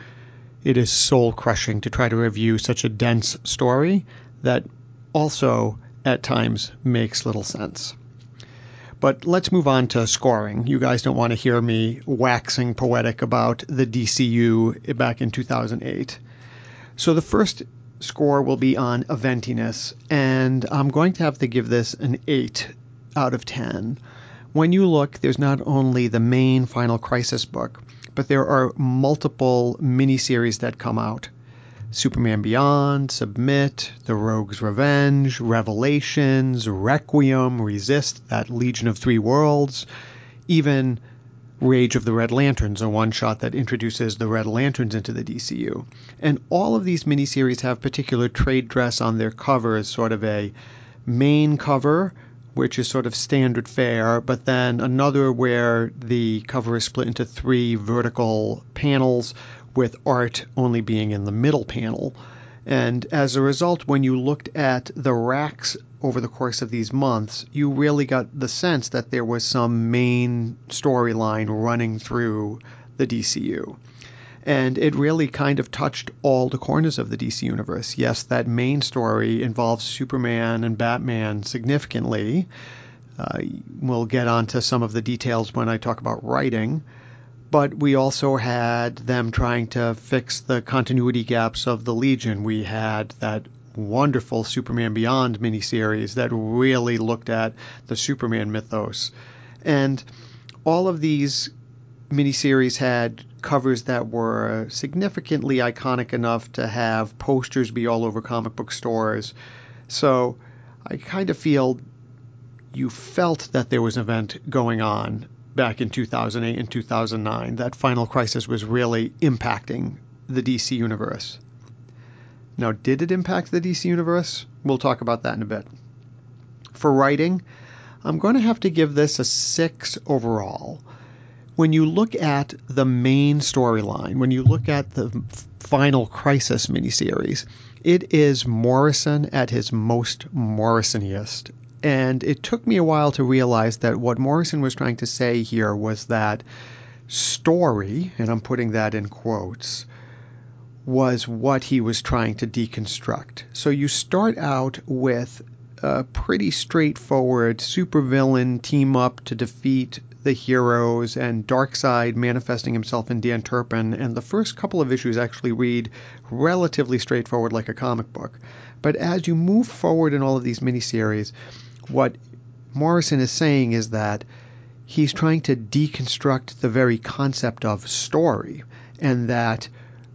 it is soul crushing to try to review such a dense story that also at times makes little sense. But let's move on to scoring. You guys don't want to hear me waxing poetic about the DCU back in 2008. So the first score will be on eventiness, and I'm going to have to give this an 8 out of 10. When you look, there's not only the main Final Crisis book, but there are multiple miniseries that come out. Superman Beyond, Submit, The Rogue's Revenge, Revelations, Requiem, Resist, that Legion of Three Worlds, even Rage of the Red Lanterns, a one shot that introduces the Red Lanterns into the DCU. And all of these miniseries have particular trade dress on their covers, sort of a main cover, which is sort of standard fare, but then another where the cover is split into three vertical panels with art only being in the middle panel. And as a result, when you looked at the racks over the course of these months, you really got the sense that there was some main storyline running through the DCU. And it really kind of touched all the corners of the DC universe. Yes, that main story involves Superman and Batman significantly. Uh, we'll get onto some of the details when I talk about writing but we also had them trying to fix the continuity gaps of the Legion. We had that wonderful Superman Beyond miniseries that really looked at the Superman mythos. And all of these miniseries had covers that were significantly iconic enough to have posters be all over comic book stores. So I kind of feel you felt that there was an event going on back in 2008 and 2009 that Final Crisis was really impacting the DC universe. Now, did it impact the DC universe? We'll talk about that in a bit. For writing, I'm going to have to give this a 6 overall. When you look at the main storyline, when you look at the Final Crisis miniseries, it is Morrison at his most Morrisoniest and it took me a while to realize that what Morrison was trying to say here was that story, and I'm putting that in quotes, was what he was trying to deconstruct. So you start out with a pretty straightforward supervillain team up to defeat the heroes and Darkseid manifesting himself in Dan Turpin, and the first couple of issues actually read relatively straightforward like a comic book. But as you move forward in all of these miniseries, what Morrison is saying is that he's trying to deconstruct the very concept of story, and that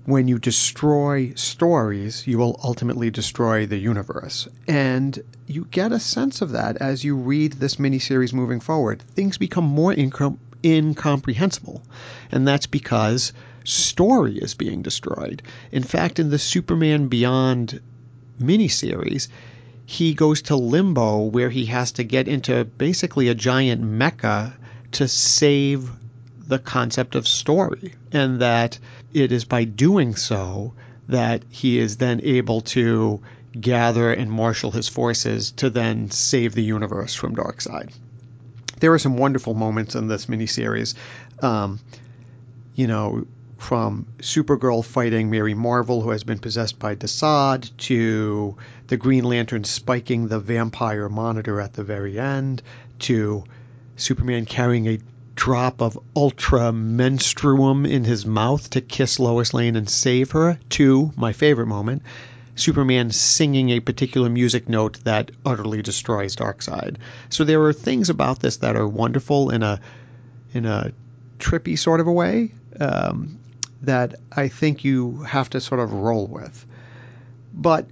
when you destroy stories, you will ultimately destroy the universe. And you get a sense of that as you read this miniseries moving forward. Things become more incom- incomprehensible, and that's because story is being destroyed. In fact, in the Superman Beyond miniseries, he goes to limbo where he has to get into basically a giant mecha to save the concept of story, and that it is by doing so that he is then able to gather and marshal his forces to then save the universe from Darkseid. There are some wonderful moments in this miniseries. Um, you know, from Supergirl fighting Mary Marvel, who has been possessed by Desaad, to the Green Lantern spiking the vampire monitor at the very end, to Superman carrying a drop of ultra menstruum in his mouth to kiss Lois Lane and save her, to my favorite moment, Superman singing a particular music note that utterly destroys Darkseid. So there are things about this that are wonderful in a in a trippy sort of a way um, that I think you have to sort of roll with. But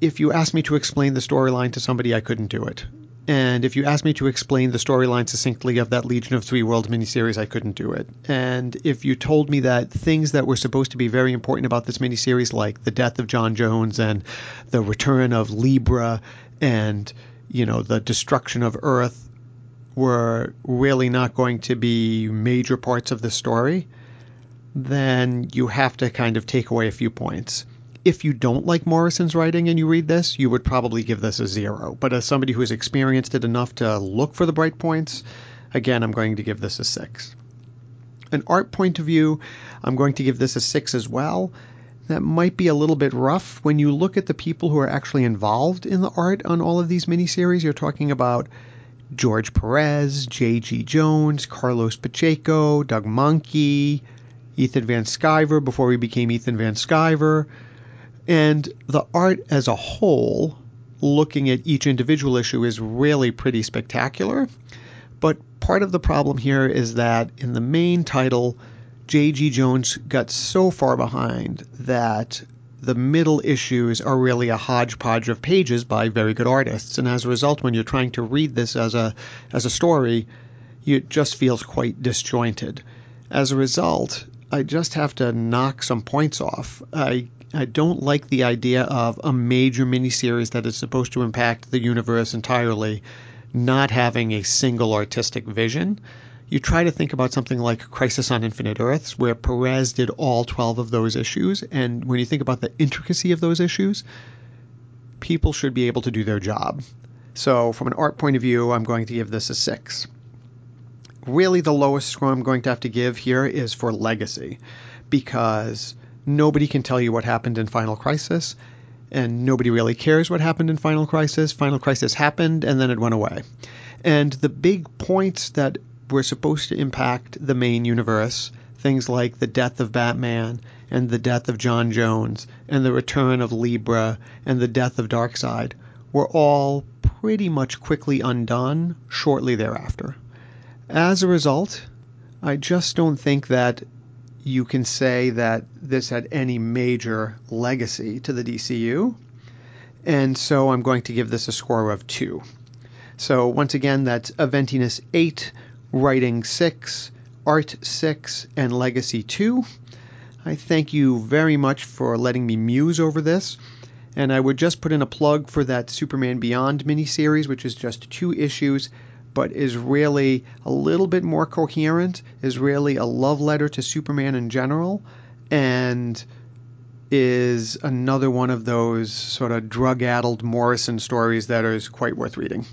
if you asked me to explain the storyline to somebody, I couldn't do it. And if you asked me to explain the storyline succinctly of that Legion of Three Worlds miniseries, I couldn't do it. And if you told me that things that were supposed to be very important about this miniseries, like the death of J'onn J'onzz and the return of Libra and, you know, the destruction of Earth, were really not going to be major parts of the story, then you have to kind of take away a few points if you don't like Morrison's writing and you read this, you would probably give this a zero. But as somebody who has experienced it enough to look for the bright points, again, I'm going to give this a six. An art point of view, I'm going to give this a six as well. That might be a little bit rough. When you look at the people who are actually involved in the art on all of these miniseries, you're talking about George Perez, J.G. Jones, Carlos Pacheco, Doug Mahnke, Ethan Van Sciver before he became Ethan Van Sciver, and the art as a whole, looking at each individual issue, is really pretty spectacular. But part of the problem here is that in the main title, J.G. Jones got so far behind that the middle issues are really a hodgepodge of pages by very good artists. And as a result, when you're trying to read this as a as a story, it just feels quite disjointed. As a result, I just have to knock some points off. I I don't like the idea of a major miniseries that is supposed to impact the universe entirely not having a single artistic vision. You try to think about something like Crisis on Infinite Earths, where Perez did all 12 of those issues, and when you think about the intricacy of those issues, people should be able to do their job. So, from an art point of view, I'm going to give this a 6. Really, the lowest score I'm going to have to give here is for Legacy, because nobody can tell you what happened in Final Crisis, and nobody really cares what happened in Final Crisis. Final Crisis happened, and then it went away. And the big points that were supposed to impact the main universe, things like the death of Batman, and the death of J'onn J'onzz, and the return of Libra, and the death of Darkseid, were all pretty much quickly undone shortly thereafter. As a result, I just don't think that you can say that this had any major legacy to the DCU. And so I'm going to give this a score of 2. So once again, that's Eventiness 8, Writing 6, Art 6, and Legacy 2. I thank you very much for letting me muse over this. And I would just put in a plug for that Superman Beyond miniseries, which is just two issues but is really a little bit more coherent, is really a love letter to Superman in general, and is another one of those sort of drug addled Morrison stories that is quite worth reading.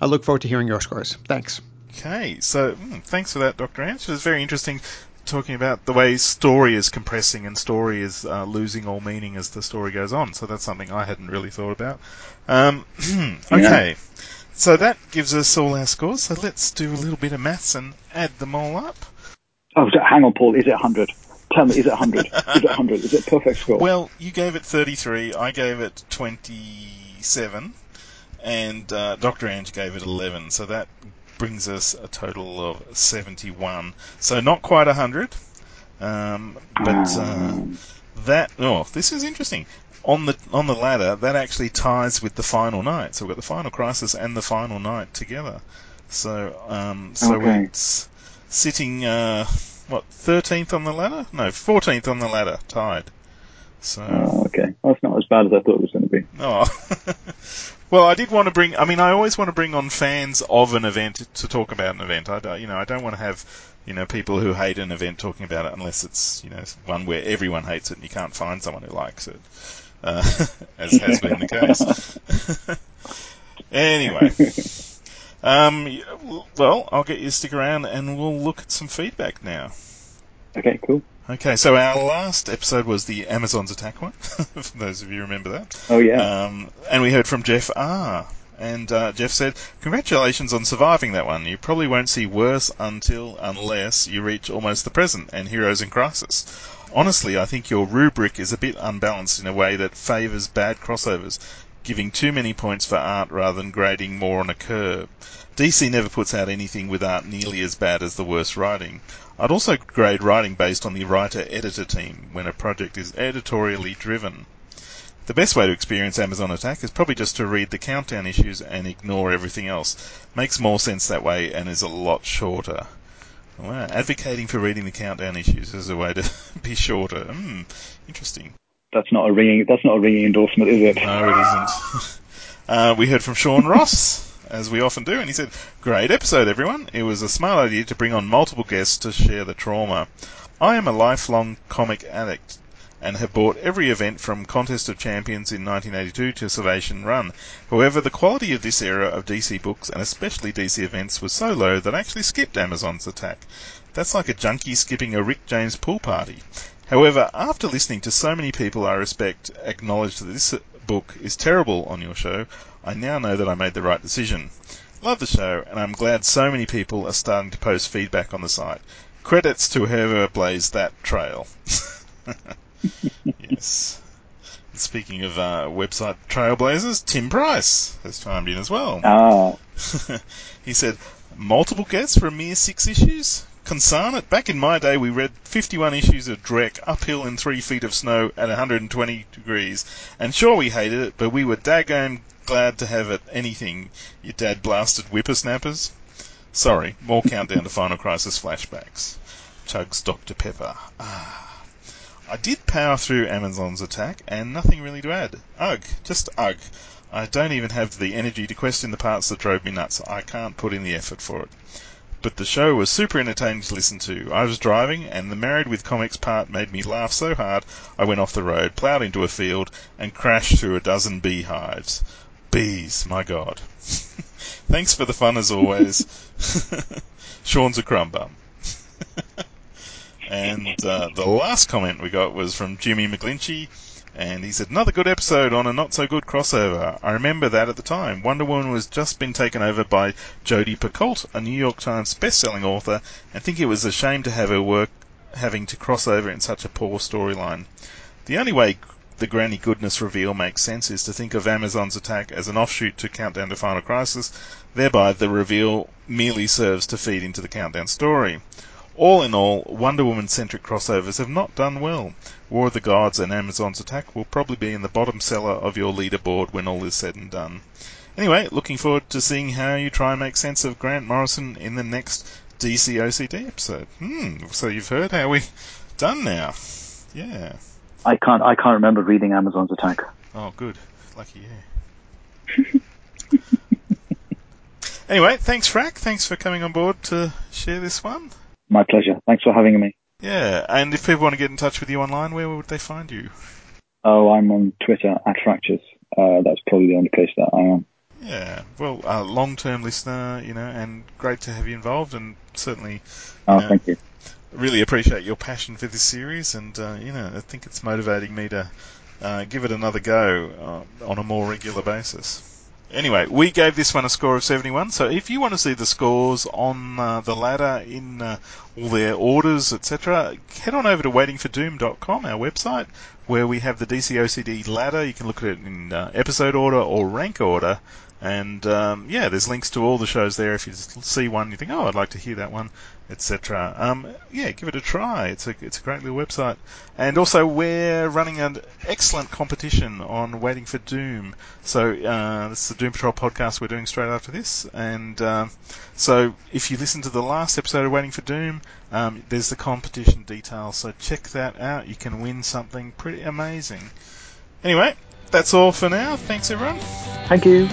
I look forward to hearing your scores. Thanks. Okay, so mm, thanks for that, Dr. Anj. It was very interesting talking about the way story is compressing and story is uh, losing all meaning as the story goes on. So that's something I hadn't really thought about. Um, okay. Yeah. So that gives us all our scores. So let's do a little bit of maths and add them all up. Oh, hang on, Paul. Is it 100? Tell me, is it 100? is it 100? Is it perfect score? Well, you gave it 33. I gave it 27. And uh, Dr. Anj gave it 11. So that brings us a total of 71. So not quite 100. Um, but uh, um. that, oh, this is interesting on the on the ladder, that actually ties with the final night. So we've got the final crisis and the final night together. So um, so okay. it's sitting uh, what thirteenth on the ladder? No, fourteenth on the ladder, tied. So oh, okay, well, that's not as bad as I thought it was going to be. Oh. well, I did want to bring. I mean, I always want to bring on fans of an event to talk about an event. I, you know, I don't want to have you know, people who hate an event talking about it unless it's, you know, one where everyone hates it and you can't find someone who likes it uh, as has been the case. anyway, um, well, I'll get you to stick around and we'll look at some feedback now. Okay, cool. Okay, so our last episode was the Amazon's attack one, for those of you remember that. Oh yeah. Um, and we heard from Jeff R. And uh, Jeff said, "Congratulations on surviving that one. You probably won't see worse until unless you reach almost the present and Heroes in Crisis. Honestly, I think your rubric is a bit unbalanced in a way that favours bad crossovers, giving too many points for art rather than grading more on a curve. DC never puts out anything with art nearly as bad as the worst writing. I'd also grade writing based on the writer-editor team when a project is editorially driven. The best way to experience Amazon Attack is probably just to read the countdown issues and ignore everything else. Makes more sense that way and is a lot shorter. Wow, advocating for reading the countdown issues as a way to be shorter. Hmm, interesting. That's not a ringing. That's not a ringing endorsement, is it? No, it isn't. uh, we heard from Sean Ross, as we often do, and he said, "Great episode, everyone. It was a smart idea to bring on multiple guests to share the trauma. I am a lifelong comic addict." And have bought every event from Contest of Champions in 1982 to Salvation Run. However, the quality of this era of DC books, and especially DC events, was so low that I actually skipped Amazon's attack. That's like a junkie skipping a Rick James pool party. However, after listening to so many people I respect acknowledge that this book is terrible on your show, I now know that I made the right decision. Love the show, and I'm glad so many people are starting to post feedback on the site. Credits to whoever blazed that trail. yes. Speaking of uh, website trailblazers, Tim Price has chimed in as well. Ah, he said, multiple guests for a mere six issues? Concern it. Back in my day, we read 51 issues of Drek uphill in three feet of snow at 120 degrees. And sure, we hated it, but we were daggone glad to have it anything, you dad blasted whippersnappers. Sorry, more countdown to Final Crisis flashbacks. Chugs Dr. Pepper. Ah. I did power through Amazon's attack, and nothing really to add. Ugh, just ugh. I don't even have the energy to question the parts that drove me nuts. I can't put in the effort for it. But the show was super entertaining to listen to. I was driving, and the Married with Comics part made me laugh so hard I went off the road, ploughed into a field, and crashed through a dozen beehives. Bees, my god. Thanks for the fun as always. Sean's a crumb bum. and uh, the last comment we got was from Jimmy McGlinchey, and he said, Another good episode on a not so good crossover. I remember that at the time. Wonder Woman was just been taken over by Jodi Picoult, a New York Times best-selling author, and think it was a shame to have her work having to cross over in such a poor storyline. The only way the Granny Goodness reveal makes sense is to think of Amazon's attack as an offshoot to Countdown to Final Crisis, thereby the reveal merely serves to feed into the Countdown story. All in all, Wonder Woman centric crossovers have not done well. War of the Gods and Amazon's Attack will probably be in the bottom seller of your leaderboard when all is said and done. Anyway, looking forward to seeing how you try and make sense of Grant Morrison in the next DC OCD episode. Hmm, so you've heard how we done now. Yeah. I can't. I can't remember reading Amazon's attack. Oh, good. Lucky you. anyway, thanks, Frack. Thanks for coming on board to share this one. My pleasure. Thanks for having me. Yeah, and if people want to get in touch with you online, where would they find you? Oh, I'm on Twitter at Fractures. Uh, that's probably the only place that I am. Yeah, well, a long-term listener, you know, and great to have you involved, and certainly, Oh, know, thank you. really appreciate your passion for this series, and uh, you know, I think it's motivating me to uh, give it another go uh, on a more regular basis. Anyway, we gave this one a score of 71, so if you want to see the scores on uh, the ladder in uh, all their orders, etc., head on over to waitingfordoom.com, our website, where we have the DCOCD ladder. You can look at it in uh, episode order or rank order. And um, yeah, there's links to all the shows there. If you see one, you think, oh, I'd like to hear that one, etc. Um, yeah, give it a try. It's a it's a great little website. And also, we're running an excellent competition on Waiting for Doom. So uh, this is the Doom Patrol podcast we're doing straight after this. And um, so if you listen to the last episode of Waiting for Doom, um, there's the competition details. So check that out. You can win something pretty amazing. Anyway, that's all for now. Thanks everyone. Thank you.